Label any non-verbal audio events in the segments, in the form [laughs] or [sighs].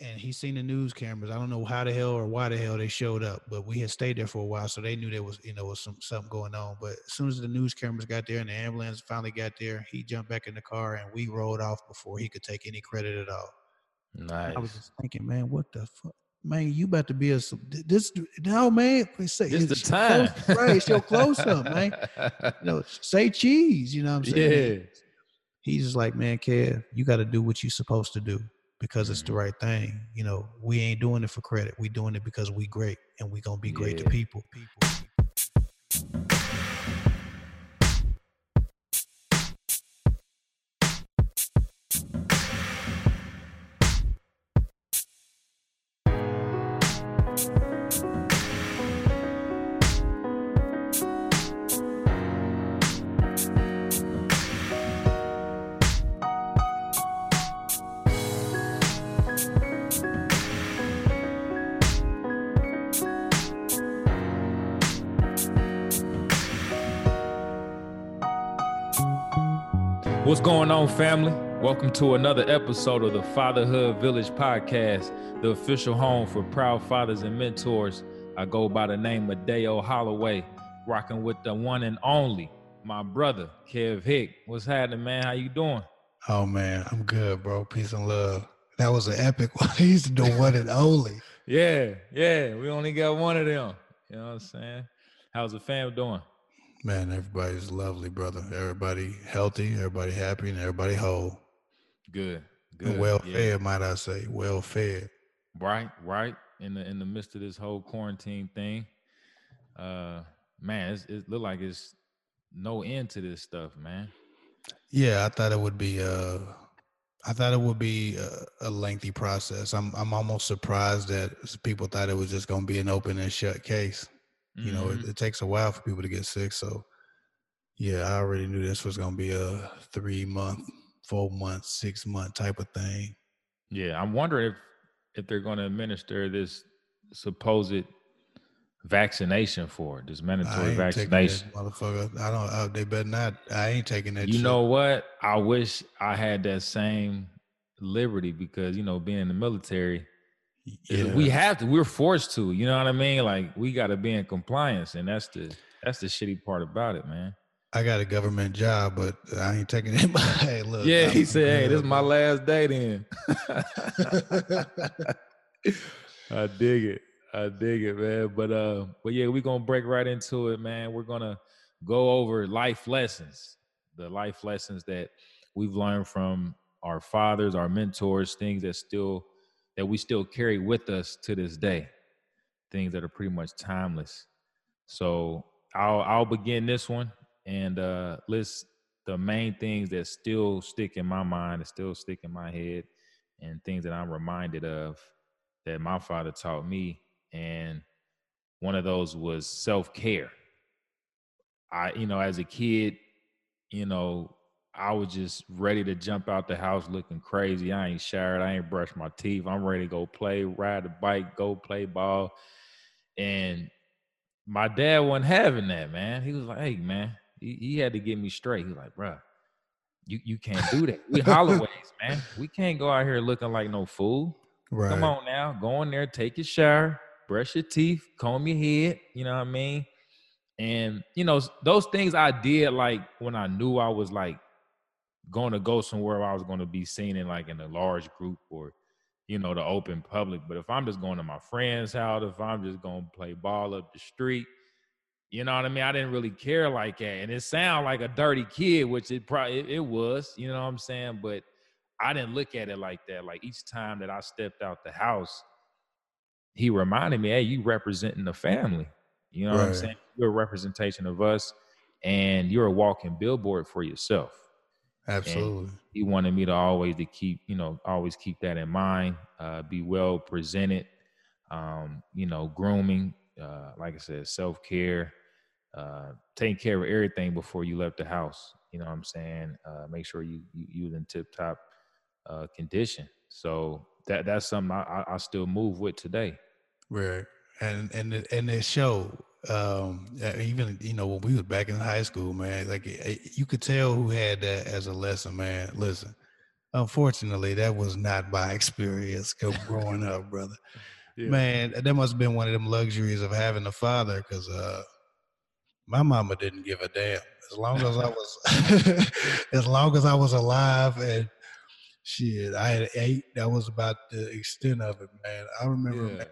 and he seen the news cameras. I don't know how the hell or why the hell they showed up, but we had stayed there for a while, so they knew there was you know was some something going on. But as soon as the news cameras got there and the ambulance finally got there, he jumped back in the car and we rolled off before he could take any credit at all. Nice. I was just thinking, man, what the fuck? Man, you about to be a this no man. Say it's the time, close, right? It's [laughs] your close up, man. You know, say cheese. You know what I'm saying? Yeah. He's just like, man, Kev, you got to do what you're supposed to do because it's the Mhm. right thing. You know, we ain't doing it for credit. We doing it because we great and we gonna be great to people. People. Family? Welcome to another episode of the Fatherhood Village Podcast, the official home for proud fathers and mentors. I go by the name of Dale Holloway, rocking with the one and only, my brother, Kev Hick. What's happening, man? How you doing? Oh man, I'm good, bro. Peace and love. That was an epic one. [laughs] He used to one and only. [laughs] Yeah, yeah. We only got one of them. You know what I'm saying? How's the fam doing? Man, everybody's lovely, brother. Everybody healthy, everybody happy, and everybody whole. Good, good. well yeah. fed, might I say. Well fed. right right in the in the midst of this whole quarantine thing uh man it's, it look like it's no end to this stuff man Yeah, I thought it would be uh I thought it would be a, a lengthy process. I'm I'm almost surprised that people thought it was just going to be an open and shut case. You know, it, it takes a while for people to get sick, so yeah, I already knew this was going to be a 3 month, 4 month, 6 month type of thing. yeah i'm wondering if if they're going to administer this supposed vaccination for it this I mandatory vaccination motherfucker. I don't uh, they better not. I ain't taking that you shit. know what i wish i had that same liberty because you know being in the military yeah. we have to we're forced to you know what i mean like we got to be in compliance and that's the that's the shitty part about it man I got a government job, but I ain't taking [laughs] it. hey, look. yeah I'm he said hey this is my last day then [laughs] i dig it i dig it man but uh but yeah we're gonna break right into it man we're gonna go over life lessons the life lessons that we've learned from our fathers our mentors things that still that we still carry with us to this day. Things that are pretty much timeless. So i'll i'll begin this one and uh list the main things that still stick in my mind and still stick in my head and things that i'm reminded of that my father taught me. And one of those was self-care. I you know as a kid you know i was just ready to jump out the house looking crazy. I ain't showered. I ain't brushed my teeth. I'm ready to go play ride the bike go play ball. And my dad wasn't having that man. He was like hey man he, he had to get me straight. He was like bruh you, you can't do that. We holloways man. We can't go out here looking like no fool. Right. Come on now, go in there, take your shower, brush your teeth, comb your head. You know what I mean? And you know those things I did like when I knew I was like going to go somewhere where I was going to be seen in like in a large group or you know the open public. But if I'm just going to my friend's house, if I'm just going to play ball up the street, you know what I mean? I didn't really care like that, and it sounded like a dirty kid, which it probably it, it was. You know what I'm saying? But I didn't look at it like that. Like each time that I stepped out the house, he reminded me, "Hey, you representing the family. You know what I'm saying? You're a representation of us, and you're a walking billboard for yourself." Absolutely. He wanted me to always to keep, you know, always keep that in mind. Uh, be well presented. Um, you know, grooming. Uh, like I said, self care. Uh, taking care of everything before you left the house. You know what I'm saying? Uh, make sure you you, you in tip top uh, condition. So that that's something I, I, I still move with today. Right. And and it- and it showed. Um, even you know when we was back in high school, man, like eh, you could tell who had that as a lesson, man. Listen, Unfortunately, that was not my [laughs] experience growing up, brother. [laughs] Yeah. Man, that must have been one of them luxuries of having a father, because uh, my mama didn't give a damn. As long as I [laughs] was, as long as I was alive, and shit, I had ate. That was about the extent of it, man. I remember yeah.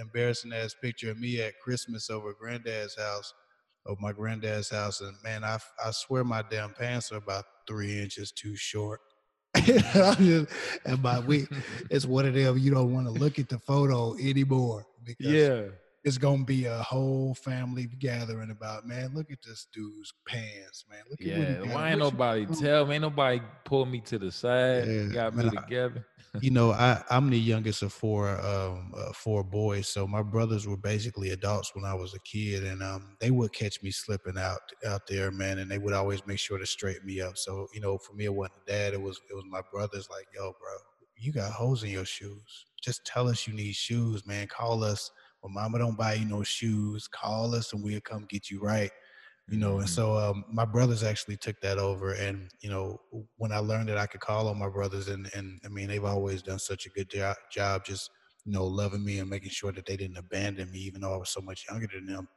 Embarrassing ass picture of me at Christmas over granddad's house, of my granddad's house, and man, I I swear my damn pants are about three inches too short. [laughs] and by we, [laughs] it's one of them you don't want to look at the photo anymore because yeah, it's gonna be a whole family gathering about man. Look at this dude's pants, man. Look yeah, at why ain't nobody tell me? Ain't nobody pull me to the side, yeah, got man, me together. [laughs] you know, I I'm the youngest of four um uh, four boys, so my brothers were basically adults when I was a kid, and um they would catch me slipping out out there, man, and they would always make sure to straighten me up. So you know, for me, it wasn't dad, it was it was my brothers. Like, yo, bro, you got holes in your shoes. Just tell us you need shoes, man. Call us when mama don't buy you no shoes, call us and we'll come get you right. You know, mm-hmm. and so um, my brothers actually took that over. And, you know, when I learned that I could call on my brothers and, and I mean, they've always done such a good job, job just, you know, loving me and making sure that they didn't abandon me, even though I was so much younger than them.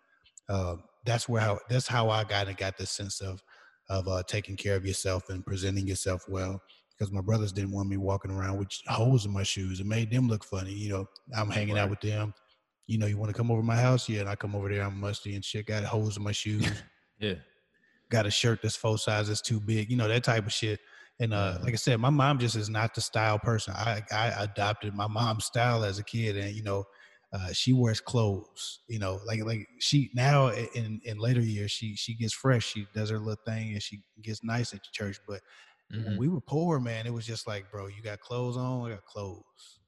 Uh, that's where how, that's how I got and got this sense of, of uh, taking care of yourself and presenting yourself well because my brothers didn't want me walking around with holes in my shoes. It made them look funny. You know, I'm hanging right. out with them you know, you want to come over my house? Yeah, and I come over there, I'm musty and shit, got holes in my shoes. [laughs] yeah. Got a shirt that's full size that's too big, you know, that type of shit. And uh, like I said, my mom just is not the style person. I I adopted my mom's style as a kid, and you know, uh, she wears clothes. You know, like like she now in in later years she she gets fresh. She does her little thing and she gets nice at church. But mm-hmm. when we were poor, man, it was just like, bro, you got clothes on, I got clothes.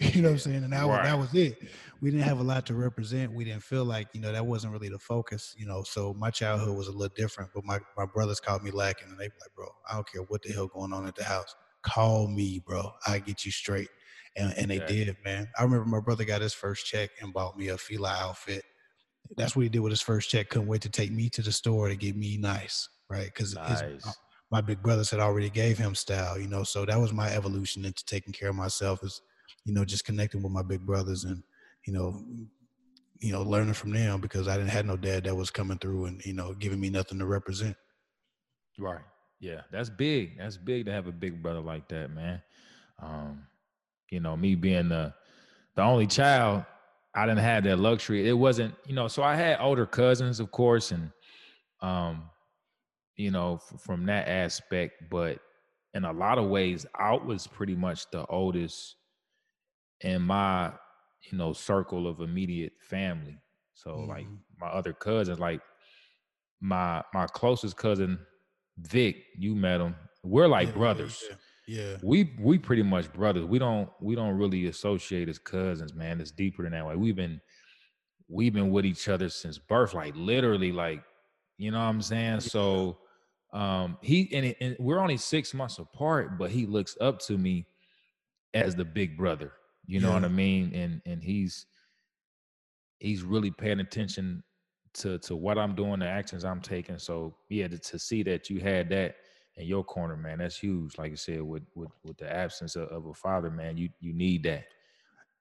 [laughs] You know what I'm saying? And that, right. was, that was it. We didn't have a lot to represent. We didn't feel like, you know, that wasn't really the focus, you know. So my childhood was a little different. But my, my brothers called me lacking and they be like, bro, I don't care what the hell going on at the house. Call me, bro. I get you straight. And, and they did, man. I remember my brother got his first check and bought me a Fila outfit. That's what he did with his first check. Couldn't wait to take me to the store to get me nice, right? Because uh, nice. my big brothers had already gave him style, you know. So that was my evolution into taking care of myself. Is you know, just connecting with my big brothers and, you know, you know, learning from them because I didn't have no dad that was coming through and, you know, giving me nothing to represent. Right. Yeah. That's big. That's big to have a big brother like that, man. Um, you know, me being the the only child, I didn't have that luxury. It wasn't, you know, so I had older cousins, of course, and um, you know, f- from that aspect, but in a lot of ways, I was pretty much the oldest in my you know circle of immediate family. So mm-hmm. like my other cousins, like my my closest cousin Vic, you met him. We're like yeah, brothers. Yeah, yeah, We we pretty much brothers. We don't we don't really associate as cousins, man. It's deeper than that. Like we've been we've been with each other since birth, like literally, like you know what I'm saying. So um he and, and we're only six months apart, but he looks up to me as the big brother. You know yeah. what I mean? And and he's he's really paying attention to to what I'm doing, the actions I'm taking. So yeah, to, to see that you had that in your corner, man, that's huge. Like I said, with with with the absence of, of a father, man, you you need that.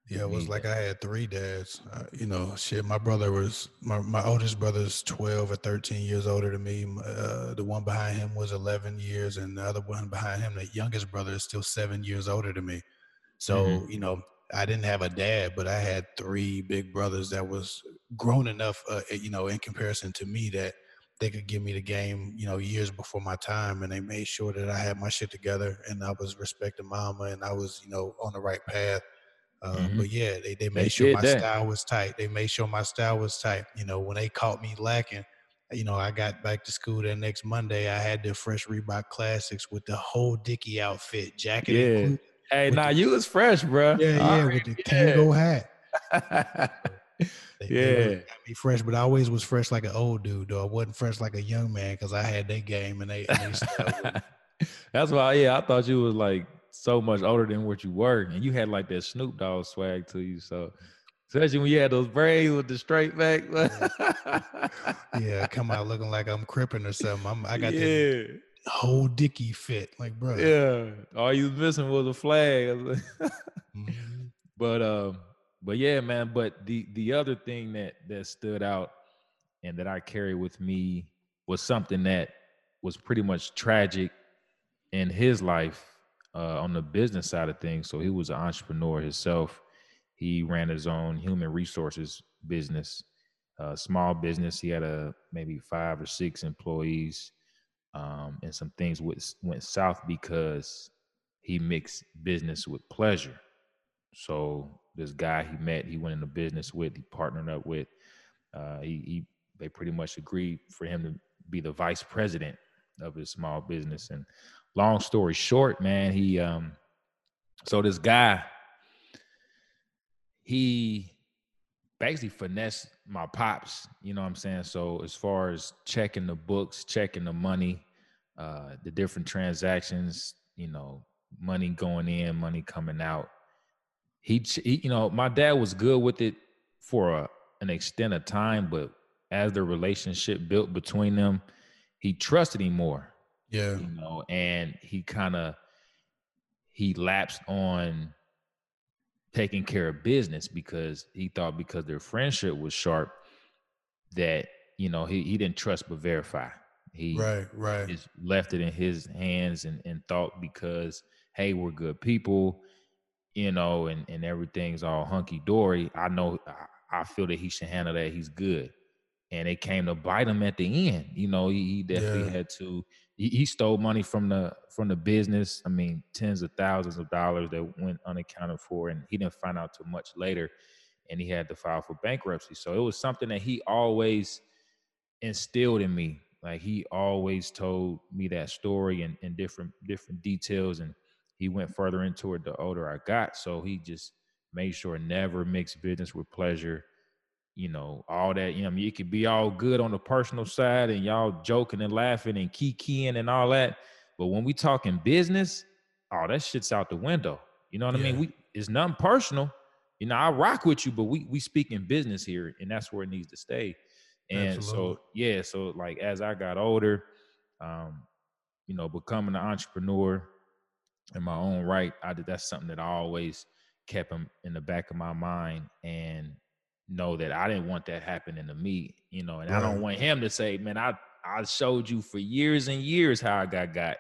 Yeah, it was like. I had three dads. Uh, you know, shit. My brother was my my oldest brother's twelve or thirteen years older than me. Uh, the one behind him was eleven years, and the other one behind him, the youngest brother, is still seven years older than me. So mm-hmm. you know, I didn't have a dad, but I had three big brothers that was grown enough, uh, eh, you know, in comparison to me that they could give me the game, you know, years before my time, and they made sure that I had my shit together and I was respecting mama and I was, you know, on the right path. Uh, mm-hmm. But yeah, they, they made they sure my that. style was tight. They made sure my style was tight. You know, when they caught me lacking, you know, I got back to school that next Monday. I had the fresh Reebok Classics with the whole Dickie outfit, jacket yeah. Hey, nah, the, you was fresh, bro. Yeah, yeah, with the Kangol hat. [laughs] They, yeah, they me fresh, but I always was fresh like an old dude. Though I wasn't fresh like a young man because I had that game and they. And they [laughs] That's why, yeah, I thought you was like so much older than what you were, and you had like that Snoop Dogg swag to you. So, especially when you had those braids with the straight back. yeah, [laughs] come out looking like I'm cripping or something. I'm, I got yeah. Whole dicky fit. Like, bro. Yeah. All you missing was a flag. mm-hmm. [laughs] But um, but yeah, man. But the the other thing that that stood out and that I carry with me was something that was pretty much tragic in his life uh, on the business side of things. So he was an entrepreneur himself. He ran his own human resources business, uh, small business. He had a maybe five or six employees, um, and some things went went south because he mixed business with pleasure. So this guy he met, he went into business with, he partnered up with. Uh, he, he they pretty much agreed for him to be the vice president of his small business. And long story short, man, he um so this guy he basically finessed my pops, you know what I'm saying? So as far as checking the books, checking the money, uh the different transactions, you know, money going in, money coming out. He, he you know, my dad was good with it for a, an extent of time, but as the relationship built between them, he trusted him more. Yeah. You know, and he kind of he lapsed on taking care of business because he thought because their friendship was sharp that you know he, he didn't trust but verify he right right just left it in his hands and, and thought because hey we're good people you know and, and everything's all hunky-dory i know I, I feel that he should handle that he's good and it came to bite him at the end. You know, he, he definitely yeah. had to. He, stole money from the from the business. I mean, tens of thousands of dollars that went unaccounted for, and he didn't find out till much later, and he had to file for bankruptcy. So it was something that he always instilled in me. Like he always told me that story and, and different different details, and he went further into it the older I got. So he just made sure never mix business with pleasure you know, all that, you know, I mean, it could be all good on the personal side and y'all joking and laughing and kikiing and all that. But when we talking business, oh, that shit's out the window. You know what yeah. I mean? We it's nothing personal. You know, I rock with you, but we we speak in business here, and that's where it needs to stay. And Absolutely. so, yeah, so like as I got older, um, you know, becoming an entrepreneur in my own right, I did that's something that I always kept in, in the back of my mind. And know that I didn't want that happening to me, you know, and right. I don't want him to say, man, I I showed you for years and years how I got got.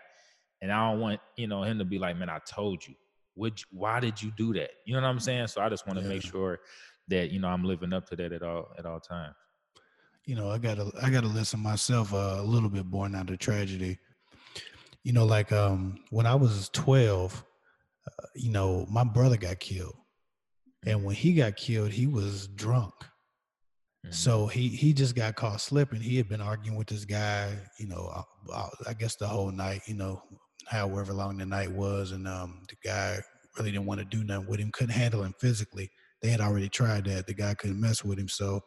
And I don't want, you know, him to be like, man, I told you. Would why did you do that? You know what I'm saying? So I just want to yeah. make sure that, you know, I'm living up to that at all at all times. You know, I gotta I gotta listen myself uh, a little bit born out of tragedy. You know, like um when I was 12, uh, you know, my brother got killed and when he got killed, he was drunk. Mm-hmm. So he he just got caught slipping. He had been arguing with this guy, you know, uh, uh, I guess the whole night, you know, however long the night was, and um, the guy really didn't want to do nothing with him, couldn't handle him physically. They had already tried that. The guy couldn't mess with him, so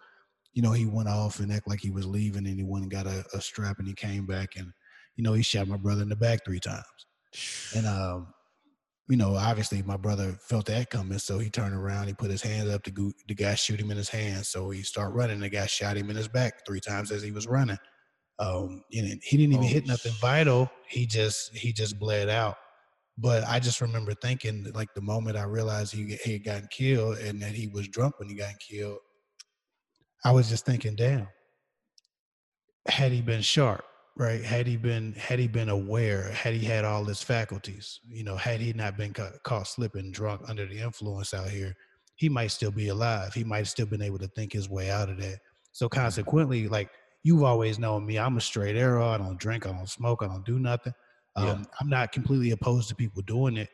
you know he went off and act like he was leaving, and he went and got a, a strap, and he came back, and you know he shot my brother in the back three times, and [sighs] um, you know, obviously my brother felt that coming, so he turned around, he put his hands up, the, the guy shoot him in his hand, so he started running, the guy shot him in his back three times as he was running. Um, and he didn't even oh, hit nothing vital. He just he just bled out. But I just remember thinking, like the moment I realized he, he had gotten killed and that he was drunk when he got killed, I was just thinking, damn, had he been sharp, right had he been had he been aware had he had all his faculties you know had he not been ca- caught slipping drunk under the influence out here he might still be alive. He might still been able to think his way out of that. So consequently like you've always known me i'm a straight arrow i don't drink i don't smoke i don't do nothing. Um, yeah. i'm not completely opposed to people doing it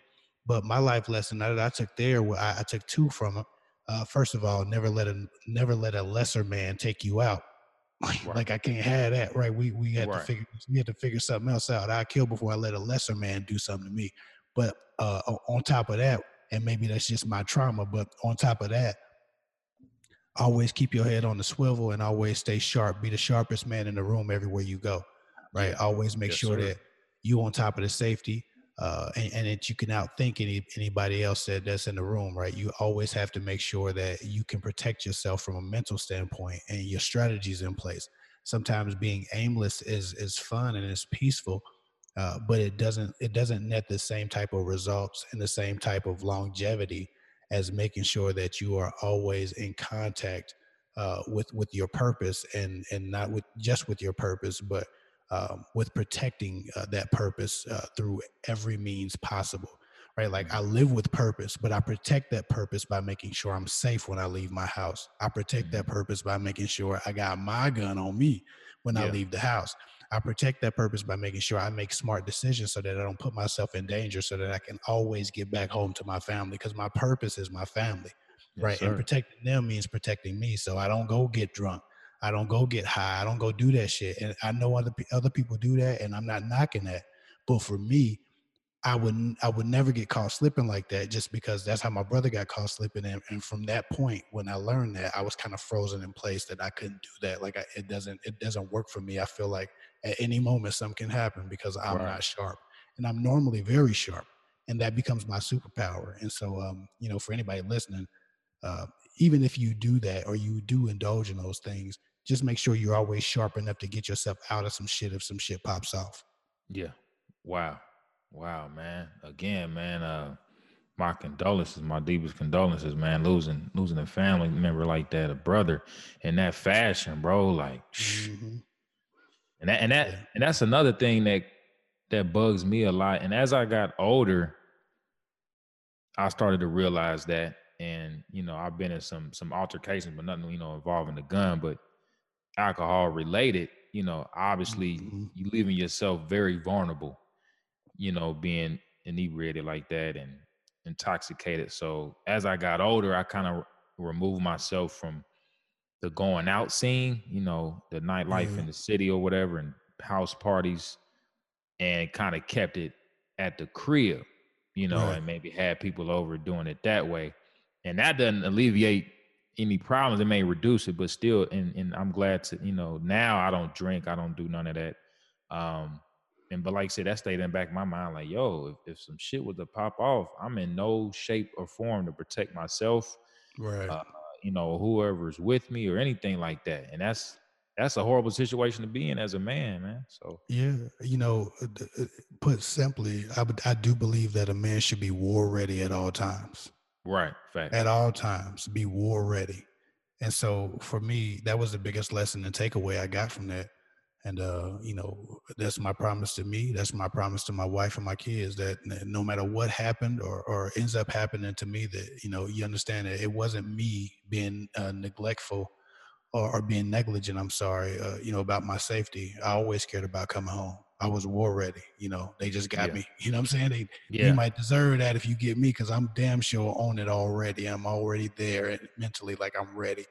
but my life lesson that i took there I, I took two from it uh, first of all never let a never let a lesser man take you out [laughs] Right. Like I can't have that, right? We we had right. to figure we had to figure something else out. I kill before I let a lesser man do something to me. But uh, on top of that, and maybe that's just my trauma, but on top of that, always keep your head on the swivel and always stay sharp. Be the sharpest man in the room everywhere you go, right? Always make yes, sure sir. that you on top of the safety uh, and, and that you can outthink any, anybody else that, that's in the room, right? You always have to make sure that you can protect yourself from a mental standpoint and your strategies in place. Sometimes being aimless is is fun and it's peaceful, uh, but it doesn't it doesn't net the same type of results and the same type of longevity as making sure that you are always in contact uh, with with your purpose and and not with just with your purpose, but um, with protecting uh, that purpose uh, through every means possible. Right, like I live with purpose, but I protect that purpose by making sure I'm safe when I leave my house. I protect that mm-hmm. purpose by making sure I got my gun on me when yeah. I leave the house. I protect that purpose by making sure I make smart decisions so that I don't put myself in danger so that I can always get back home to my family because my purpose is my family yes, right? Sir. And protecting them means protecting me. So I don't go get drunk. I don't go get high. I don't go do that shit. And I know other other people do that, and I'm not knocking that. But for me, I would I would never get caught slipping like that just because that's how my brother got caught slipping and, and from that point when I learned that I was kind of frozen in place that I couldn't do that like I, it doesn't it doesn't work for me I feel like at any moment something can happen because I'm right. not sharp and I'm normally very sharp and that becomes my superpower and so um you know for anybody listening uh, even if you do that or you do indulge in those things, just make sure you're always sharp enough to get yourself out of some shit if some shit pops off. Yeah. Wow. Wow, man. Again, man, uh my condolences, my deepest condolences, man. Losing losing a family member like that, a brother in that fashion, bro. Like mm-hmm. and that and that yeah. and that's another thing that that bugs me a lot. And as I got older, I started to realize that and you know I've been in some some altercations, but nothing you know involving the gun, but alcohol related. You know, obviously mm-hmm. you leaving yourself very vulnerable. You know, being inebriated like that and intoxicated. So as I got older, I kind of removed myself from the going out scene. You know, the nightlife mm-hmm. in the city or whatever, and house parties, and kind of kept it at the crib you know, right. and maybe had people over doing it that way and that doesn't alleviate any problems. It may reduce it, but still, and and I'm glad to you know now I don't drink, I don't do none of that. Um, and but like I said, that stayed in the back of my mind, like yo, if, if some shit was to pop off, I'm in no shape or form to protect myself, right? Uh, you know, whoever's with me or anything like that, and that's that's a horrible situation to be in as a man, man. So yeah, you know, uh, uh, put simply, I I do believe that a man should be war ready at all times. Right. Fact. At all times, be war ready. And so for me, that was the biggest lesson and takeaway I got from that. And uh, you know, that's my promise to me. That's my promise to my wife and my kids that no matter what happened or, or ends up happening to me, that you know, you understand that it wasn't me being uh, neglectful or, or, being negligent. I'm sorry, uh, you know, about my safety. I always cared about coming home. I was war ready. You know, they just got yeah. me. [laughs] You know what I'm saying? They, yeah. You might deserve that if you get me because I'm damn sure on it already. I'm already there and mentally, like I'm ready.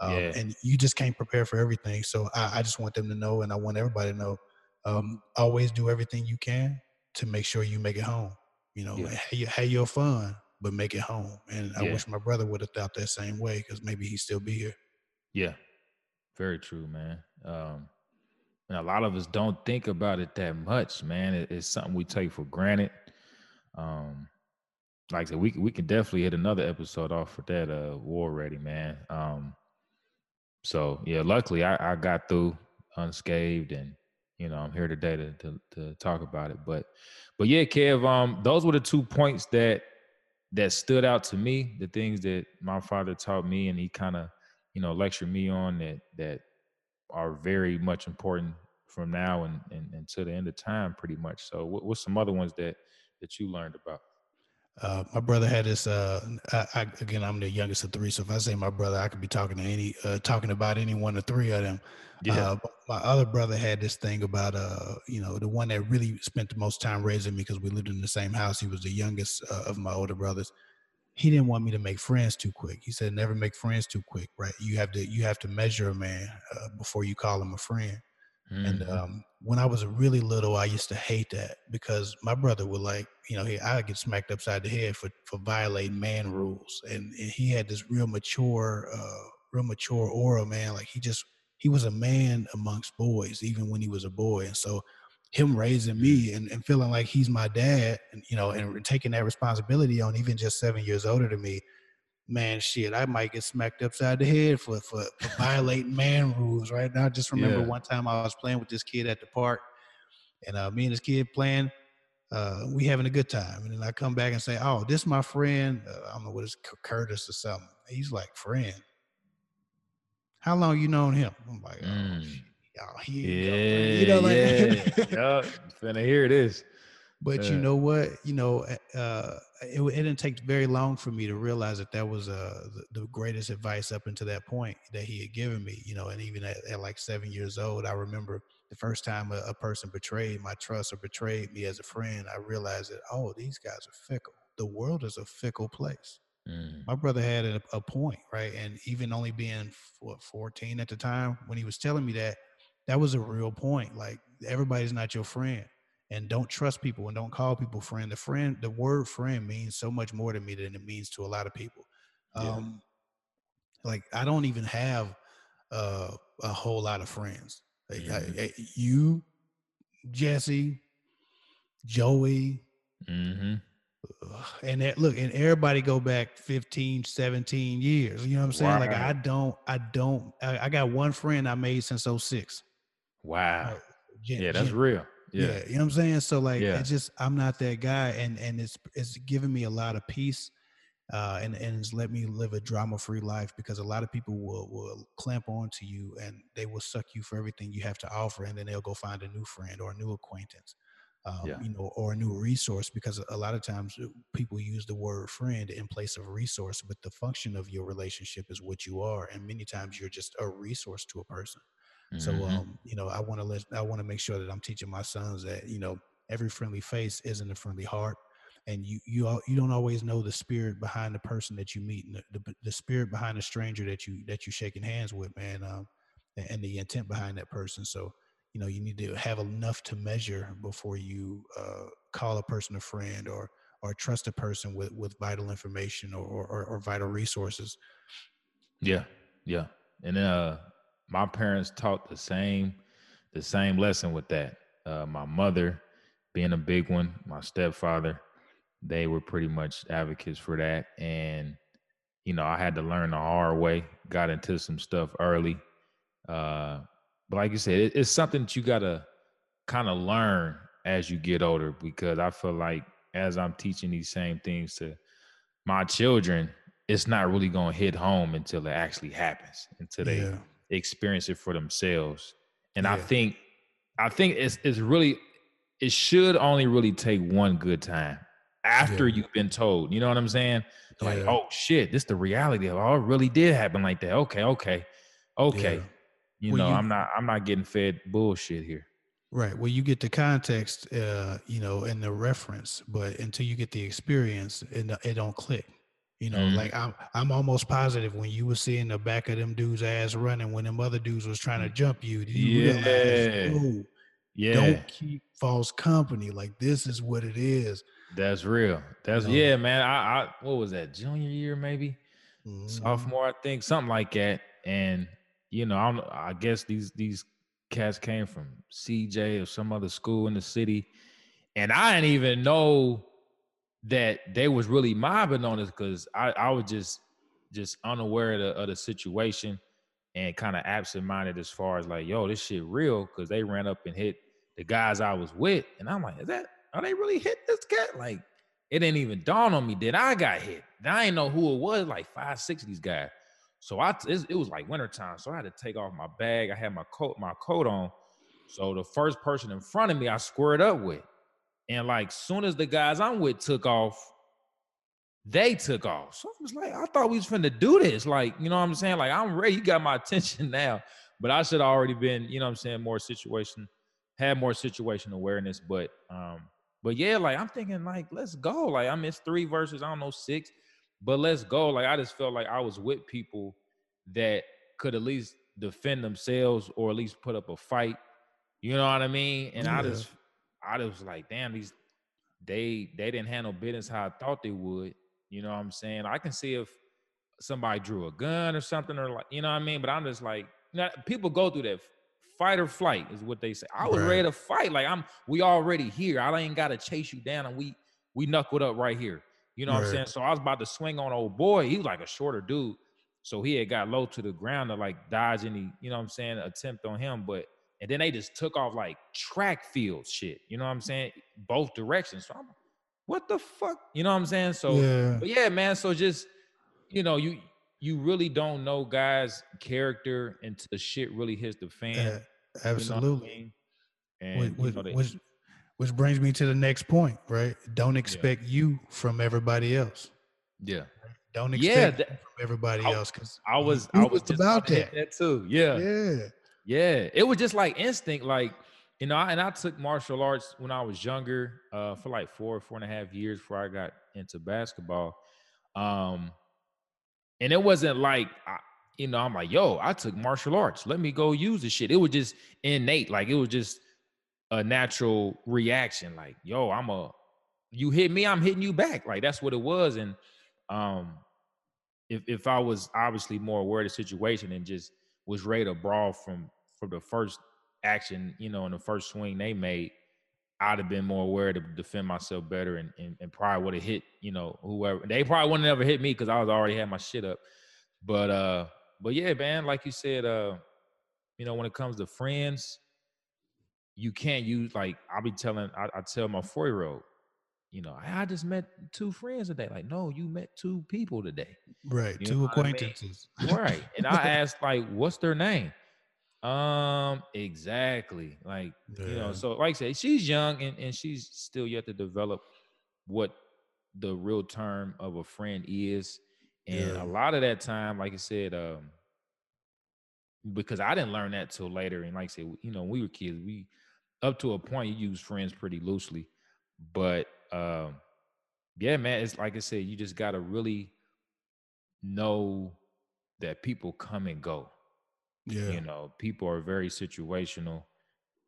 Um, yeah. And you just can't prepare for everything. So I, I, just want them to know, and I want everybody to know, um, always do everything you can to make sure you make it home. You know, have, your, have your fun, but make it home. And I wish my brother would have thought that same way because maybe he'd still be here. Yeah, very true, man. Um, and a lot of us don't think about it that much, man. It, it's something we take for granted. Um, like I said, we we can definitely hit another episode off for that uh war ready, man. Um, so yeah, luckily I, I got through unscathed, and you know I'm here today to, to to talk about it. But but yeah, Kev, um, those were the two points that that stood out to me. The things that my father taught me, and he kind of you know lectured me on that that are very much important from now and, and, until the end of time, pretty much. So, what, what's some other ones that that you learned about? Uh, my brother had this. Uh, I, I, again, I'm the youngest of three, so if I say my brother, I could be talking to any, uh, talking about any one of three of them. Yeah. Uh, my other brother had this thing about, uh, you know, the one that really spent the most time raising me because we lived in the same house. He was the youngest uh, of my older brothers he didn't want me to make friends too quick. He said, "Never make friends too quick, right? You have to you have to measure a man uh, before you call him a friend." Mm-hmm. And um, when I was really little, I used to hate that because my brother would like, you know, he I get smacked upside the head for for violating man rules, and, and he had this real mature, uh, real mature aura, man. Like he just he was a man amongst boys, even when he was a boy, and so him raising me and, and feeling like he's my dad and you know and taking that responsibility on even just seven years older than me man shit i might get smacked upside the head for for, for violating man rules right now I just remember yeah. one time i was playing with this kid at the park and uh, me and this kid playing. Uh, we having a good time, and then I come back and say, "Oh, this my friend. Uh, I don't know what is Curtis or something." He's like, "Friend, how long you known him?" I'm like, "Oh, Mm. Oh, Yeah, he, you know, like, yeah. [laughs] Yup, finna hear this. But you know what? You know, uh, it, it didn't take very long for me to realize that that was uh, the, the greatest advice up until that point that he had given me. You know, and even at, at like seven years old, I remember the first time a, a person betrayed my trust or betrayed me as a friend. I realized that oh, these guys are fickle. The world is a fickle place. Mm, My brother had a, a point, right? And even only being what 14 at the time when he was telling me that, that was a real point. Like everybody's not your friend and don't trust people and don't call people friend. The friend, the word friend means so much more to me than it means to a lot of people. Yeah. Um, like I don't even have uh, a whole lot of friends. Like, I- Mhm. I- you, Jesse, Joey, hmm and that, look, and everybody go back 15, 17 years. You know what I'm saying? Like I don't, I don't, I, I got one friend I made since 06. Wow. Right. Jen- Yeah, that's Jen- real. yeah. Yeah. you know what I'm saying? So like Yeah. it's just I'm not that guy and and it's it's given me a lot of peace uh and and it's let me live a drama free life because a lot of people will will clamp on to you and they will suck you for everything you have to offer and then they'll go find a new friend or a new acquaintance. Um, Yeah. you know, or a new resource because a lot of times uh, people use the word friend in place of resource, but the function of your relationship is what you are, and many times you're just a resource to a person. So Mhm. um, you know, I want to let I want to make sure that I'm teaching my sons that you know every friendly face isn't a friendly heart, and you you you don't always know the spirit behind the person that you meet, and the, the, the spirit behind the stranger that you that you're shaking hands with, man, um, and, and the intent behind that person. So you know, you need to have enough to measure before you uh, call a person a friend or or trust a person with with vital information or or, or vital resources. Yeah, yeah. And uh my parents taught the same the same lesson with that. Uh my mother being a big one, my stepfather, they were pretty much advocates for that and you know, I had to learn the hard way, got into some stuff early. Uh but like you said, it, it's something that you got to kind of learn as you get older because I feel like as I'm teaching these same things to my children, it's not really going to hit home until it actually happens, until they Yeah, experience it for themselves. And I think, I think it's it's really, it should only really take one good time after Yeah. you've been told. You know what I'm saying? Like, oh shit, this the reality of oh, it really did happen like that. Okay, okay, okay. Yeah. You know, you- I'm not I'm not getting fed bullshit here. Right. Well, you get the context, uh, you know, and the reference, but until you get the experience, it, it don't click. You know, Mhm. like I'm, I'm almost positive when you were seeing the back of them dudes' ass running when them other dudes was trying to jump you, you Yeah. realize, oh, Yeah, don't keep false company. Like this is what it is. that's real. That's know? yeah, man. I, I what was that junior year maybe? Mhm. sophomore, I think, something like that. And you know, I don't, I guess these these cats came from CJ or some other school in the city, and I didn't even know that they was really mobbing on us because I I was just just unaware of the, of the situation and kind of absent minded as far as like, yo, this shit real because they ran up and hit the guys I was with, and I'm like, is that are they really hit this cat? Like, it didn't even dawn on me that I got hit. I didn't know who it was, like five, six of these guys. So I it was like wintertime. So I had to take off my bag. I had my coat, my coat on. So the first person in front of me, I squared up with. And like soon as the guys I'm with took off, they took off. So I was like, I thought we was finna do this. Like, you know what I'm saying? Like, I'm ready. You got my [laughs] attention now. But I should have already been, you know what I'm saying, more situation, had more situation awareness. But um, but yeah, like I'm thinking, like, let's go. Like, I missed three verses, I don't know, six, but let's go. Like, I just felt like I was with people that could at least defend themselves or at least put up a fight. You know what I mean? And I just I just was like, damn, these they they didn't handle business how I thought they would. You know what I'm saying? I can see if somebody drew a gun or something or like, you know what I mean? But I'm just like, you know, people go through that fight or flight is what they say. I was Right. ready to fight. Like I'm we already here. I ain't gotta chase you down and we we knuckled up right here. You know what I'm saying? So I was about to swing on old boy. He was like a shorter dude. So he had got low to the ground to like dodge any, you know what I'm saying, attempt on him. But and then they just took off like track field shit. You know what I'm saying? Both directions. So I'm what the fuck? You know what I'm saying? So yeah, but yeah, man. So just you know, you you really don't know guys' character until shit really hits the fan. absolutely. You know I mean? And which, you know, they, which, which brings me to the next point, right? Don't expect yeah. you from everybody else. Yeah. Don't expect yeah, that, from everybody I, else because I was I was, was about that. that too. Yeah. Yeah. Yeah. It was just like instinct, like you know, and I took martial arts when I was younger, uh, for like four, four and a half years before I got into basketball. Um, and it wasn't like, I, you know, I'm like, yo, I took martial arts. Let me go use the shit. It was just innate. Like it was just a natural reaction. Like, yo, I'm a, you hit me, I'm hitting you back. Like that's what it was. And um, if if I was obviously more aware of the situation and just was ready to brawl from from the first action, you know, in the first swing they made, I'd have been more aware to defend myself better and, and, and probably would have hit, you know, whoever. They probably wouldn't have ever hit me because I was already had my shit up. But uh, but yeah, man, like you said, uh, you know, when it comes to friends, you can't use like I'll be telling I, I tell my four year old, you know, I just met two friends today. Like, no, you met two people today. Right. You two acquaintances. I mean? right. And I [laughs] asked, like, what's their name? Um, exactly. Like, yeah. you know, so like I said, she's young and, and she's still yet to develop what the real term of a friend is. And yeah. a lot of that time, like I said, um, because I didn't learn that till later. And like I said, you know, when we were kids, we up to a point you use friends pretty loosely. But um, yeah, man, it's like I said, you just gotta really know that people come and go. Yeah. You know, people are very situational,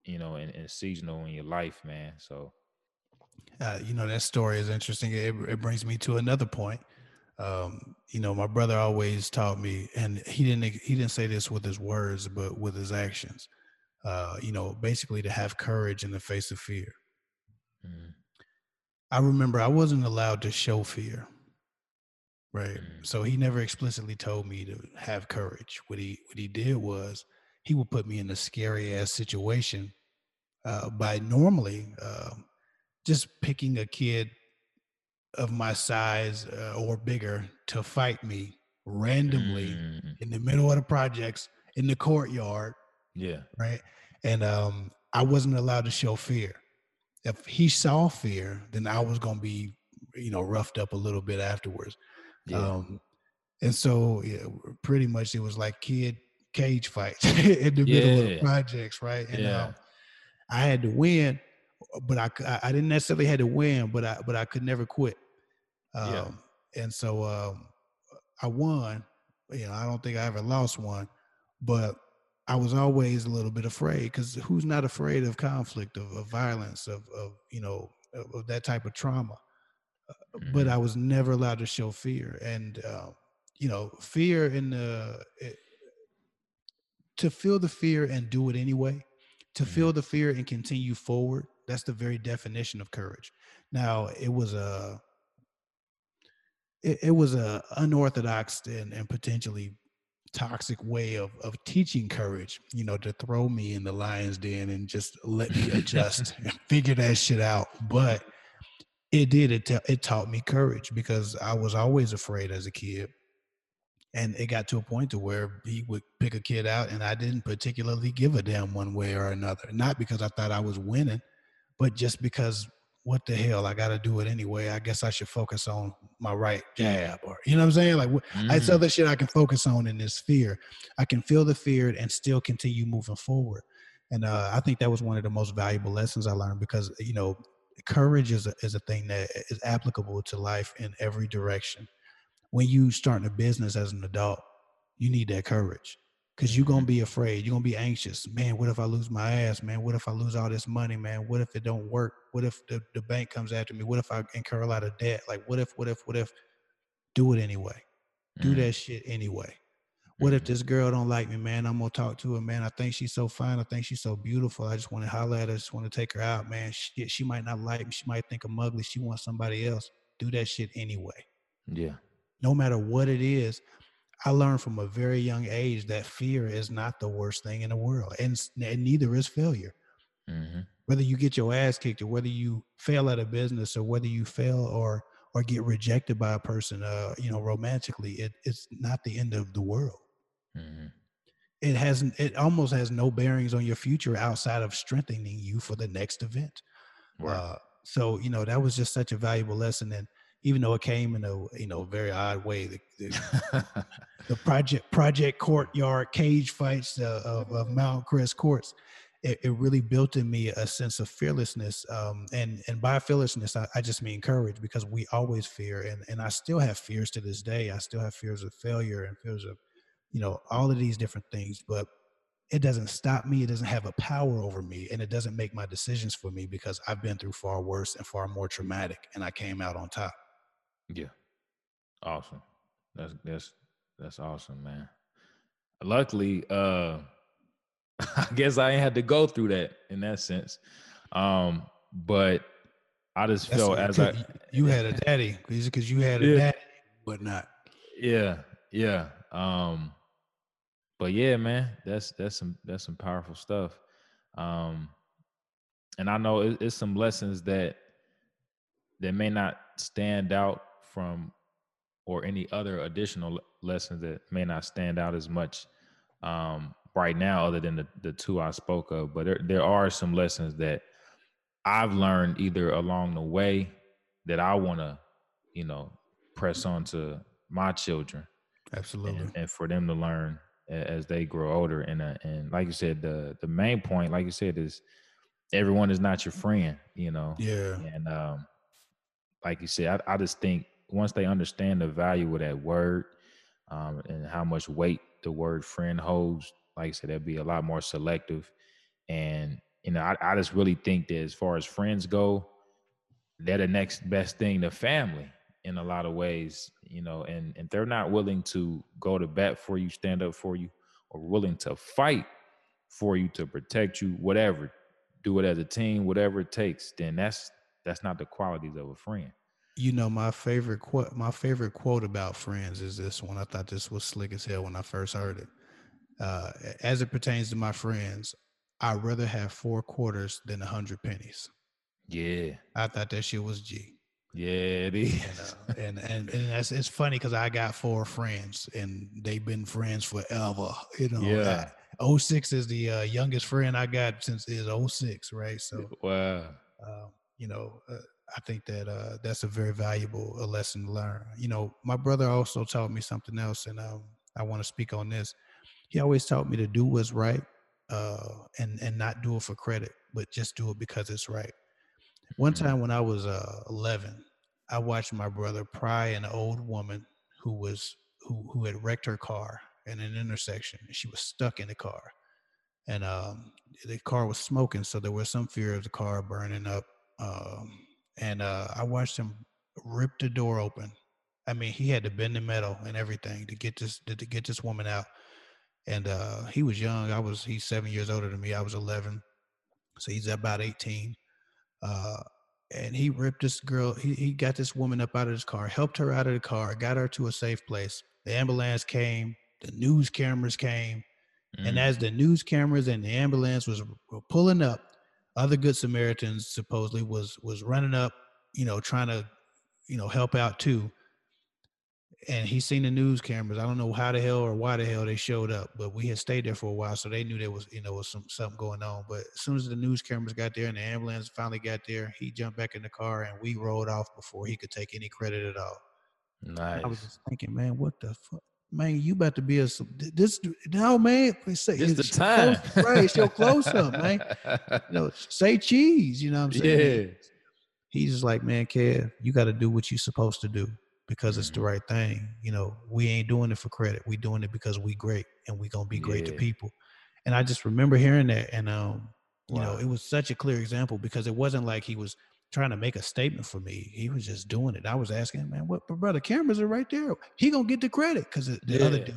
you know, and, and seasonal in your life, man. So, uh, you know, that story is interesting. It, it brings me to another point. Um, you know, my brother always taught me, and he didn't he didn't say this with his words, but with his actions. Uh, you know, basically to have courage in the face of fear. Mm. I remember I wasn't allowed to show fear right? Mm. So he never explicitly told me to have courage. What he what he did was he would put me in a scary ass situation uh, by normally uh, just picking a kid of my size uh, or bigger to fight me randomly mm. in the middle of the projects in the courtyard. Yeah. Right. And um, I wasn't allowed to show fear. If he saw fear, then I was gonna be, you know, roughed up a little bit afterwards. Yeah. Um, and so yeah, pretty much it was like kid cage fights [laughs] in the yeah. middle of the projects, right? And yeah. um, I had to win, but I I didn't necessarily had to win, but I but I could never quit. Um, yeah. And so um, I won. You know, I don't think I ever lost one, but I was always a little bit afraid because who's not afraid of conflict, of, of violence, of, of you know, of, of that type of trauma mm-hmm. but I was never allowed to show fear. And uh, you know, fear in the it, eh, to feel the fear and do it anyway, to mm-hmm. feel the fear and continue forward. That's the very definition of courage. Now, it was a it, it was a unorthodox and, and potentially toxic way of of teaching courage you know to throw me in the lion's den and just let me [laughs] adjust and figure that shit out but it did it, t- it taught me courage because i was always afraid as a kid. And it got to a point to where he would pick a kid out and i didn't particularly give a damn one way or another. Not because i thought i was winning but just because what the hell? I gotta do it anyway. I guess i should focus on my right jab or you know what i'm saying? Like mm. it's other shit i can focus on in this fear. I can feel the fear and still continue moving forward. And uh, i think that was one of the most valuable lessons i learned because you know courage is a, is a thing that is applicable to life in every direction. When you starting a business as an adult, you need that courage because you're gonna mm-hmm. be afraid. You're gonna be anxious. Man, what if I lose my ass? Man, what if I lose all this money? Man, what if it don't work? What if the, the bank comes after me? What if I incur a lot of debt? Like, what if? What if? What if? Do it anyway. Do mm. that shit anyway. What if mm-hmm. this girl don't like me, man? I'm gonna talk to her, man. I think she's so fine. I think she's so beautiful. I just want to holler at her. I just want to take her out, man. She, she might not like me. She might think I'm ugly. She wants somebody else. Do that shit anyway. Yeah. No matter what it is, I learned from a very young age that fear is not the worst thing in the world, and, and neither is failure. Mm-hmm. Whether you get your ass kicked, or whether you fail at a business, or whether you fail or or get rejected by a person, uh, you know, romantically, it, it's not the end of the world. Mm-hmm. It hasn't. It almost has no bearings on your future outside of strengthening you for the next event. Right. Uh, so you know that was just such a valuable lesson, and even though it came in a you know very odd way. The, the, [laughs] the project project courtyard cage fights uh, of, of Mount Crest courts. It, it, really built in me a sense of fearlessness, um, and and by fearlessness, I, I, just mean courage because we always fear, and and I still have fears to this day. I still have fears of failure and fears of, you know, all of these different things. But it doesn't stop me. It doesn't have a power over me, and it doesn't make my decisions for me because I've been through far worse and far more traumatic, and I came out on top. Yeah. Awesome. That's that's that's awesome, man. Luckily, uh [laughs] I guess I ain't had to go through that in that sense. Um, but I just that's felt as I you had a daddy because you had a yeah. daddy, whatnot. Yeah, yeah. Um, but yeah, man, that's that's some that's some powerful stuff. Um, and I know it, it's some lessons that that may not stand out from or any other additional lessons that may not stand out as much um, right now other than the, the two I spoke of. But there, there are some lessons that I've learned either along the way that I want to, you know, press on to my children. Absolutely. And, and, for them to learn as they grow older. And, uh, and like you said, the, the main point, like you said, is everyone is not your friend, you know? Yeah. And um, like you said, I, I just think once they understand the value of that word um, and how much weight the word friend holds, like I said, they'll be a lot more selective. And you know, I, I just really think that as far as friends go, they're the next best thing to family in a lot of ways, you know, and and they're not willing to go to bat for you, stand up for you, or willing to fight for you to protect you, whatever, do it as a team, whatever it takes, then that's that's not the qualities of a friend. You know, my favorite quote my favorite quote about friends is this one. I thought this was slick as hell when I first heard it. Uh, as it pertains to my friends, I'd rather have four quarters than a hundred pennies. Yeah. I thought that shit was G. Yeah, it is. And, uh, [laughs] and, and and that's it's funny because I got four friends and they've been friends forever. You know, yeah. I, 06 is the uh, youngest friend I got since is 06, right? So [laughs] wow. Uh, you know, uh, I think that uh, that's a very valuable a lesson to learn. You know, my brother also taught me something else, and um, I want to speak on this. He always taught me to do what's right, uh, and and not do it for credit, but just do it because it's right. One mm-hmm. time when I was uh, 11, I watched my brother pry an old woman who was who who had wrecked her car in an intersection. She was stuck in the car, and um, the car was smoking, so there was some fear of the car burning up. Um, and uh, I watched him rip the door open. I mean, he had to bend the metal and everything to get this to, to get this woman out. And uh, he was young. I was he's seven years older than me. I was eleven, so he's about eighteen. Uh, and he ripped this girl. He he got this woman up out of his car, helped her out of the car, got her to a safe place. The ambulance came. The news cameras came. Mm. And as the news cameras and the ambulance was pulling up, other good Samaritans supposedly was was running up, you know, trying to, you know, help out too. And he seen the news cameras. I don't know how the hell or why the hell they showed up, but we had stayed there for a while, so they knew there was, you know, was some something going on. But as soon as the news cameras got there and the ambulance finally got there, he jumped back in the car and we rolled off before he could take any credit at all. Nice. I was just thinking, man, what the fuck? man, you about to be a this no man. Say it's, it's the time, close, right? It's your close up, [laughs] man. You know, say cheese. You know what I'm saying? Yeah. He's just like, man, Kev, you got to do what you're supposed to do because mm-hmm. it's the mm-hmm. right thing. You know, we ain't doing it for credit. We doing it because we great and we gonna be great yeah. to people. And I just remember hearing that, and um, you wow. know, it was such a clear example because it wasn't like he was trying to make a statement for me. He was just doing it. I was asking, man, what, brother? Cameras are right there. He gonna get the credit because the, the yeah. other dude,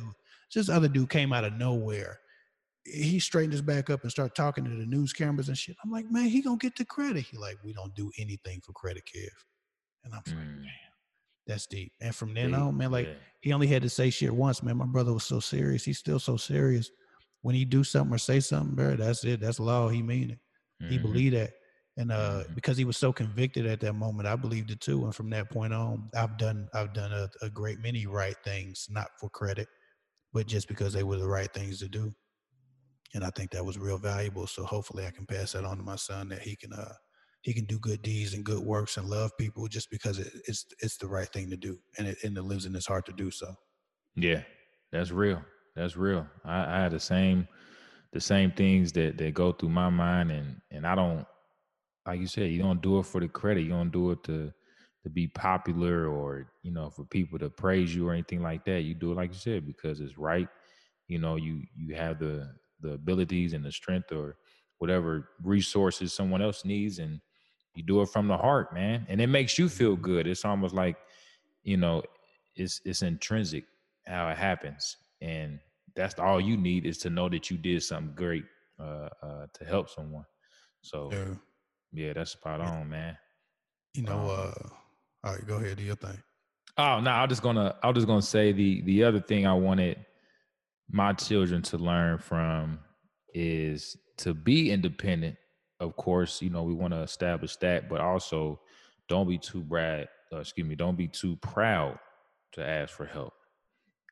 this other dude came out of nowhere. He straightened his back up and started talking to the news cameras and shit. I'm like, man, he gonna get the credit. He like, we don't do anything for credit, Kev. And I'm mm. like, man. That's deep. And from then on, man, like yeah. he only had to say shit once, man. My brother was so serious. He's still so serious. When he do something or say something, bro, that's it. That's law. He mean it. Mm-hmm. He believe that. And uh, mm-hmm. because he was so convicted at that moment, I believed it too. And from that point on, I've done I've done a, a great many right things, not for credit, but just because they were the right things to do. And I think that was real valuable. So hopefully I can pass that on to my son that he can uh he can do good deeds and good works and love people just because it, it's it's the right thing to do and it and it lives in his heart to do so. Yeah, that's real. That's real. I, I had the same the same things that that go through my mind and and I don't like you said, you don't do it for the credit. You don't do it to to be popular or you know for people to praise you or anything like that. You do it like you said because it's right. You know, you you have the the abilities and the strength or whatever resources someone else needs and you do it from the heart, man. And it makes you feel mm-hmm. good. It's almost like, you know, it's it's intrinsic how it happens. And that's all you need is to know that you did something great uh, uh, to help someone. So yeah. yeah, that's spot on, man. You know, um, uh all right, go ahead, do your thing. Oh no, I'm just gonna I'm just gonna say the the other thing I wanted my children to learn from is to be independent. Of course, you know, we want to establish that, but also don't be too brad, uh, excuse me, don't be too proud to ask for help.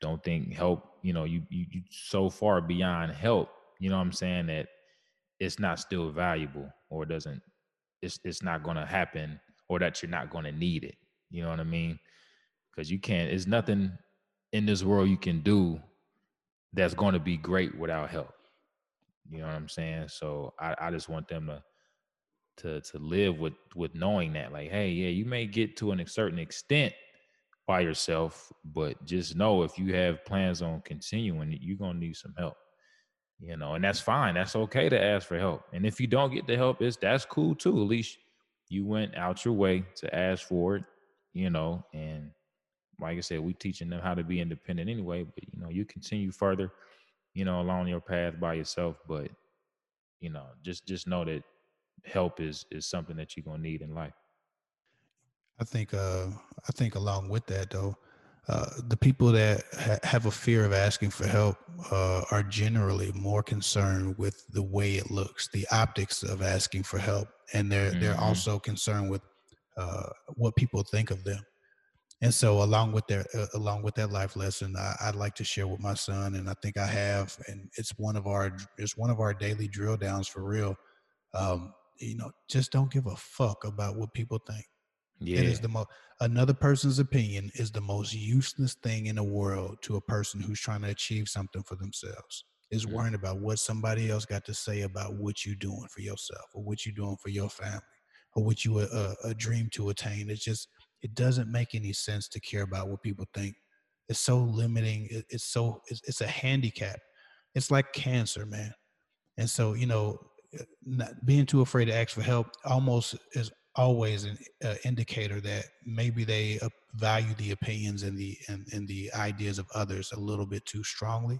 Don't think help, you know, you, you you so far beyond help, you know what I'm saying, that it's not still valuable or it doesn't it's it's not gonna happen or that you're not gonna need it. You know what I mean? Because you can't, it's nothing in this world you can do that's to be great without help. You know what I'm saying? So I, I just want them to to to live with with knowing that, like, hey, yeah, you may get to a certain extent by yourself, but just know if you have plans on continuing, you're gonna need some help. You know, and that's fine. That's okay to ask for help. And if you don't get the help, it's that's cool too. At least you went out your way to ask for it, you know, and like I said, we teaching them how to be independent anyway, but you know, you continue further, you know, along your path by yourself. But, you know, just just know that help is is something that you're gonna need in life. I think uh I think along with that though, uh, the people that ha- have a fear of asking for help uh, are generally more concerned with the way it looks, the optics of asking for help, and they're mm-hmm. they're also concerned with uh, what people think of them. And so, along with their uh, along with that life lesson, I, would like to share with my son, and I think I have, and it's one of our it's one of our daily drill downs for real. Um, you know, just don't give a fuck about what people think. Yeah. It is the most another person's opinion is the most useless thing in the world to a person who's trying to achieve something for themselves. Is mm-hmm. worrying about what somebody else got to say about what you're doing for yourself or what you're doing for your family or what you a, uh, a dream to attain. It's just it doesn't make any sense to care about what people think. It's so limiting. It, it's so it's, it's a handicap. It's like cancer, man. And so you know, uh, not being too afraid to ask for help almost is always an uh, indicator that maybe they uh, value the opinions and the and, and the ideas of others a little bit too strongly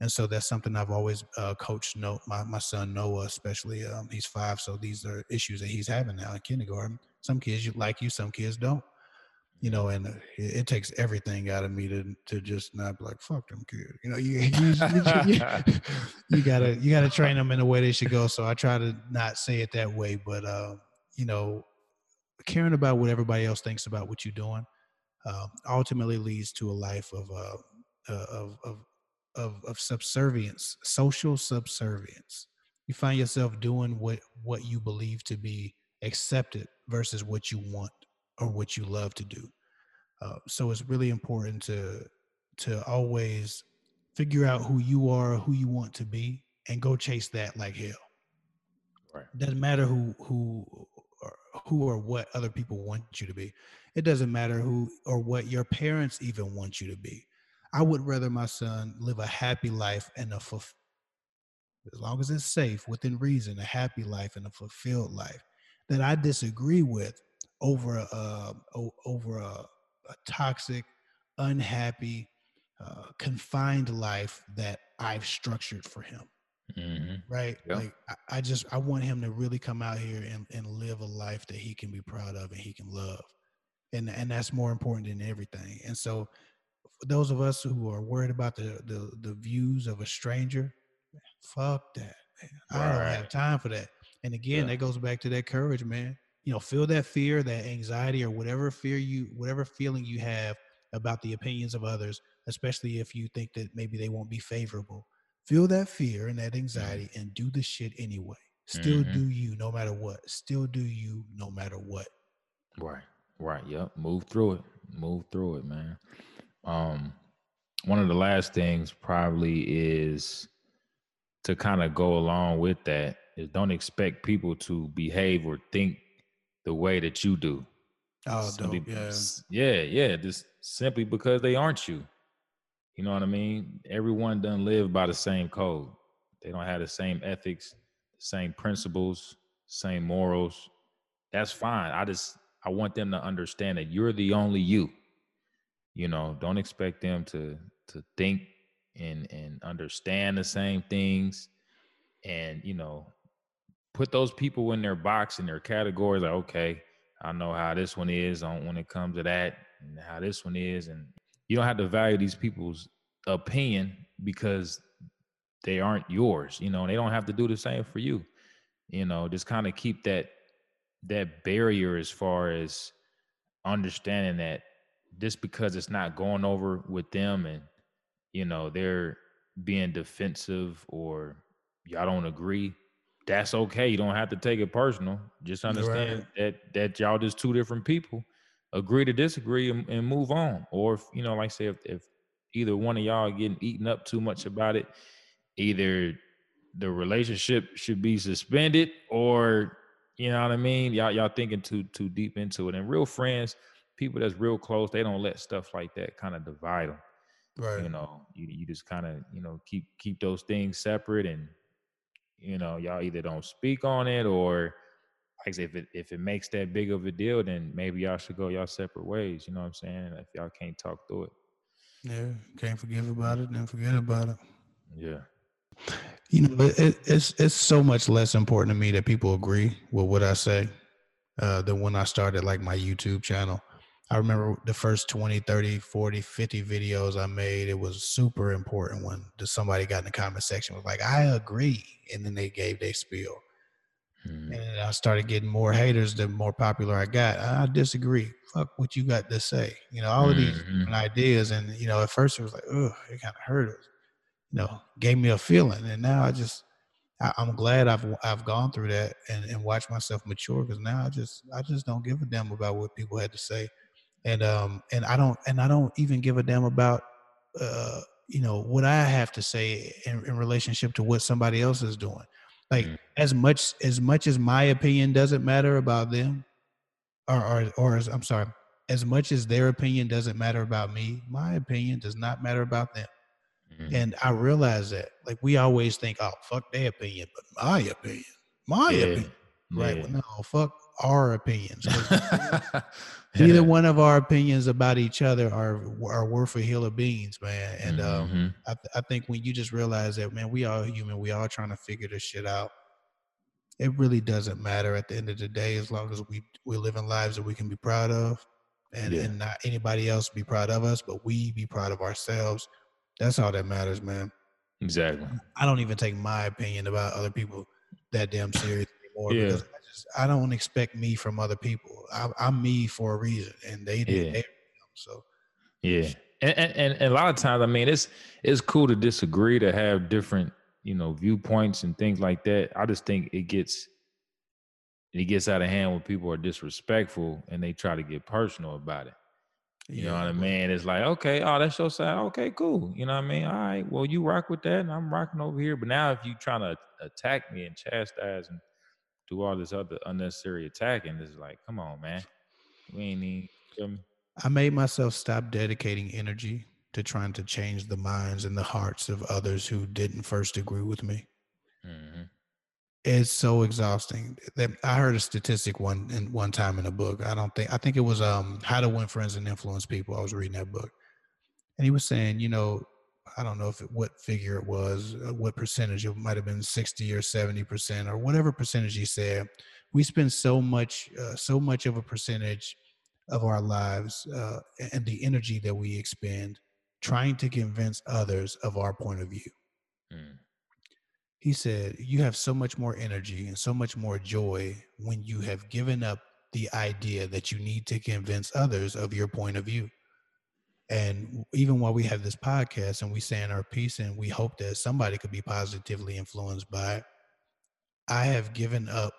and so that's something I've always uh, coached. No, my my son Noah, especially, um, he's five, so these are issues that he's having now in kindergarten. Some kids you like you, some kids don't. You know, and uh, it, it, takes everything out of me to to just not be like fuck them kids. You know, you [laughs] you, you, you gotta you gotta train them in the way they should go. So I try to not say it that way, but uh, you know, caring about what everybody else thinks about what you're doing uh, ultimately leads to a life of uh, uh, of, of of of subservience, social subservience. You find yourself doing what what you believe to be accepted versus what you want or what you love to do. Uh, so it's really important to to always figure out who you are, who you want to be, and go chase that like hell. Right. Doesn't matter who who or who or what other people want you to be. It doesn't matter who or what your parents even want you to be. I would rather my son live a happy life and a fulfilled, as long as it's safe within reason, a happy life and a fulfilled life that I disagree with over a, over a, a toxic, unhappy, uh, confined life that I've structured for him. Mm-hmm. Right. Yep. Like I, I, just I want him to really come out here and, and live a life that he can be proud of and he can love. and and that's more important than everything. And so, for those of us who are worried about the the, the views of a stranger, fuck that. Man. I don't Right. have time for that. And again, Yeah. that goes back to that courage, man. You know, feel that fear, that anxiety, or whatever fear you, whatever feeling you have about the opinions of others, especially if you think that maybe they won't be favorable. Feel that fear and that anxiety and do the shit anyway. Still Mhm. do you no matter what. Still do you no matter what. Right. Right. Yep. Move through it. Move through it, man. Um, one of the last things probably is to kind of go along with that is don't expect people to behave or think the way that you do. Oh, Simply-. Yeah. yeah, yeah. Just simply because they aren't you. You know what I mean? Everyone doesn't live by the same code. They don't have the same ethics, the same principles, same morals. That's fine. I just I want them to understand that you're the only you. You know, don't expect them to to think and and understand the same things and you know put those people in their box in their categories like okay i know how this one is on when it comes to that and how this one is and you don't have to value these people's opinion because they aren't yours you know they don't have to do the same for you you know just kind of keep that that barrier as far as understanding that just because it's not going over with them and you know they're being defensive or y'all don't agree that's okay. You don't have to take it personal. Just understand that that y'all just two different people. Agree to disagree and, and move on. Or if you know like I say if, if either one of y'all are getting eaten up too much about it either the relationship should be suspended or you know what i mean? Y'all y'all thinking too too deep into it. And real friends people that's real close they don't let stuff like that kind of divide them Right. you know you, you just kind of you know keep keep those things separate and you know y'all either don't speak on it or like if it if it makes that big of a deal then maybe y'all should go y'all separate ways you know what i'm saying if y'all can't talk through it Yeah. Can't forgive about it, then forget about it. yeah You know, it, it's it's so much less important to me that people agree with what I say uh, than when I started like my YouTube channel. I remember the first 20, 30, 40, 50 videos I made, it was super important when somebody got in the comment section was like, I agree. And then they gave their spiel. Mhm. And I started getting more haters the more popular I got. I disagree. Fuck what you got to say. You know, all of these Mhm. ideas. And, you know, at first it was like, ugh, it kind of hurt us. You know, gave me a feeling. And now I just, I, I'm glad I've I've gone through that and, and watched myself mature because now I just I just don't give a damn about what people had to say. And um and I don't and I don't even give a damn about uh you know what I have to say in, in relationship to what somebody else is doing. Like Mhm. as much as much as my opinion doesn't matter about them, or or or as, I'm sorry, as much as their opinion doesn't matter about me, my opinion does not matter about them. Mhm. And I realize that, like we always think, oh fuck their opinion, but my opinion, my yeah. opinion, right? yeah. Well, no, fuck our opinions. [laughs] Neither one of our opinions about each other are are worth a hill of beans, man. And um, Mhm. I, th- I think when you just realize that, man, we all human, we all trying to figure this shit out. It really doesn't matter at the end of the day, as long as we we're living lives that we can be proud of, and Yeah. and not anybody else be proud of us, but we be proud of ourselves. That's all that matters, man. exactly I don't even take my opinion about other people that damn serious anymore Yeah. because I I don't expect me from other people. I, I'm me for a reason, and they did. Yeah. They, so Yeah, and, and and and a lot of times, I mean, it's it's cool to disagree, to have different, you know, viewpoints and things like that. I just think it gets it gets out of hand when people are disrespectful and they try to get personal about it. You know what I mean? It's like, okay, oh, that's your side. Okay, cool. You know what I mean? All right, well, you rock with that, and I'm rocking over here. But now, if you trying to attack me and chastise and do all this other unnecessary attacking, it's like, come on, man. We ain't even. feel me? I made myself stop dedicating energy to trying to change the minds and the hearts of others who didn't first agree with me. Mhm. It's so exhausting. That I heard a statistic one in one time in a book. I don't think I think it was um How to Win Friends and Influence People. I was reading that book, and he was saying, you know, I don't know if it, what figure it was, uh, what percentage. It might have been sixty or seventy percent or whatever percentage he said. We spend so much, uh, so much of a percentage of our lives uh, and the energy that we expend trying to convince others of our point of view. Mm. He said, You have so much more energy and so much more joy when you have given up the idea that you need to convince others of your point of view. And even while we have this podcast and we saying our piece and we hope that somebody could be positively influenced by it, I have given up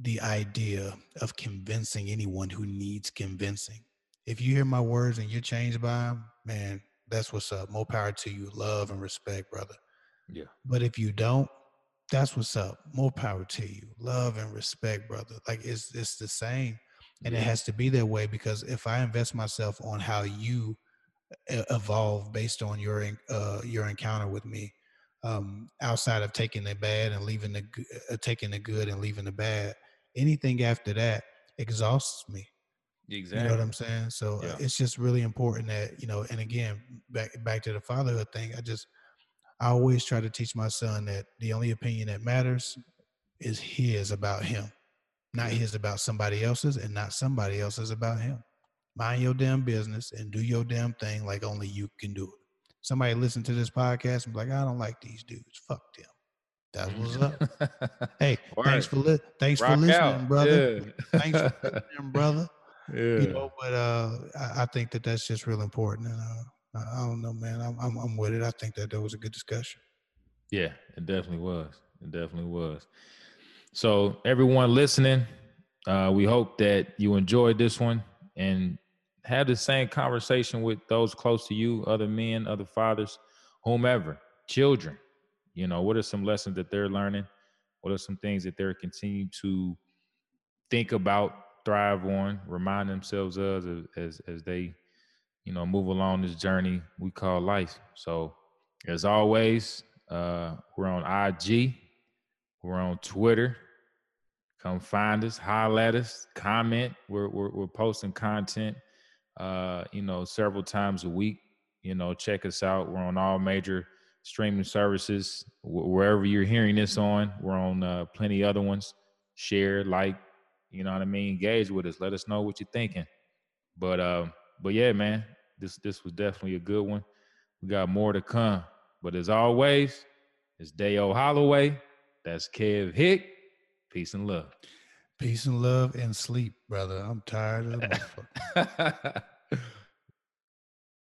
the idea of convincing anyone who needs convincing. If you hear my words and you're changed by them, man, that's what's up. More power to you. Love and respect, brother. Yeah. But if you don't, that's what's up. More power to you. Love and respect, brother. Like it's it's the same. And yeah. it has to be that way because if I invest myself on how you evolve based on your uh, your encounter with me, um, outside of taking the bad and leaving the uh, taking the good and leaving the bad, anything after that exhausts me. Exactly. You know what I'm saying? So uh, yeah. it's just really important that you know. And again, back back to the fatherhood thing. I just I always try to teach my son that the only opinion that matters is his about him, not his about somebody else's, and not somebody else's about him. Mind your damn business and do your damn thing like only you can do it. Somebody listen to this podcast and be like, I don't like these dudes. Fuck them. That's what's up. [laughs] hey, thanks for li- thanks Rock for listening, out. brother. Yeah. thanks for listening, brother. [laughs] Yeah. You know, but uh, I, I, think that that's just real important, and uh, I, I don't know, man. I'm, I'm I'm with it. I think that that was a good discussion. Yeah, it definitely was. It definitely was. So everyone listening, uh, we hope that you enjoyed this one and have the same conversation with those close to you, other men, other fathers, whomever, children. You know, what are some lessons that they're learning? What are some things that they're continuing to think about, thrive on, remind themselves of as as they, you know, move along this journey we call life. So, as always, uh, we're on IG, we're on Twitter. Come find us, at us, comment. We're we're, we're posting content, uh, you know, several times a week. You know, check us out. We're on all major streaming services. Wherever you're hearing this on, we're on uh, plenty other ones. Share, like, you know what I mean. Engage with us. Let us know what you're thinking. But uh, but yeah, man, this this was definitely a good one. We got more to come. But as always, it's Dale Holloway. That's Kev Hick. Peace and love. Peace and love and sleep, brother. I'm tired of the [laughs] [laughs]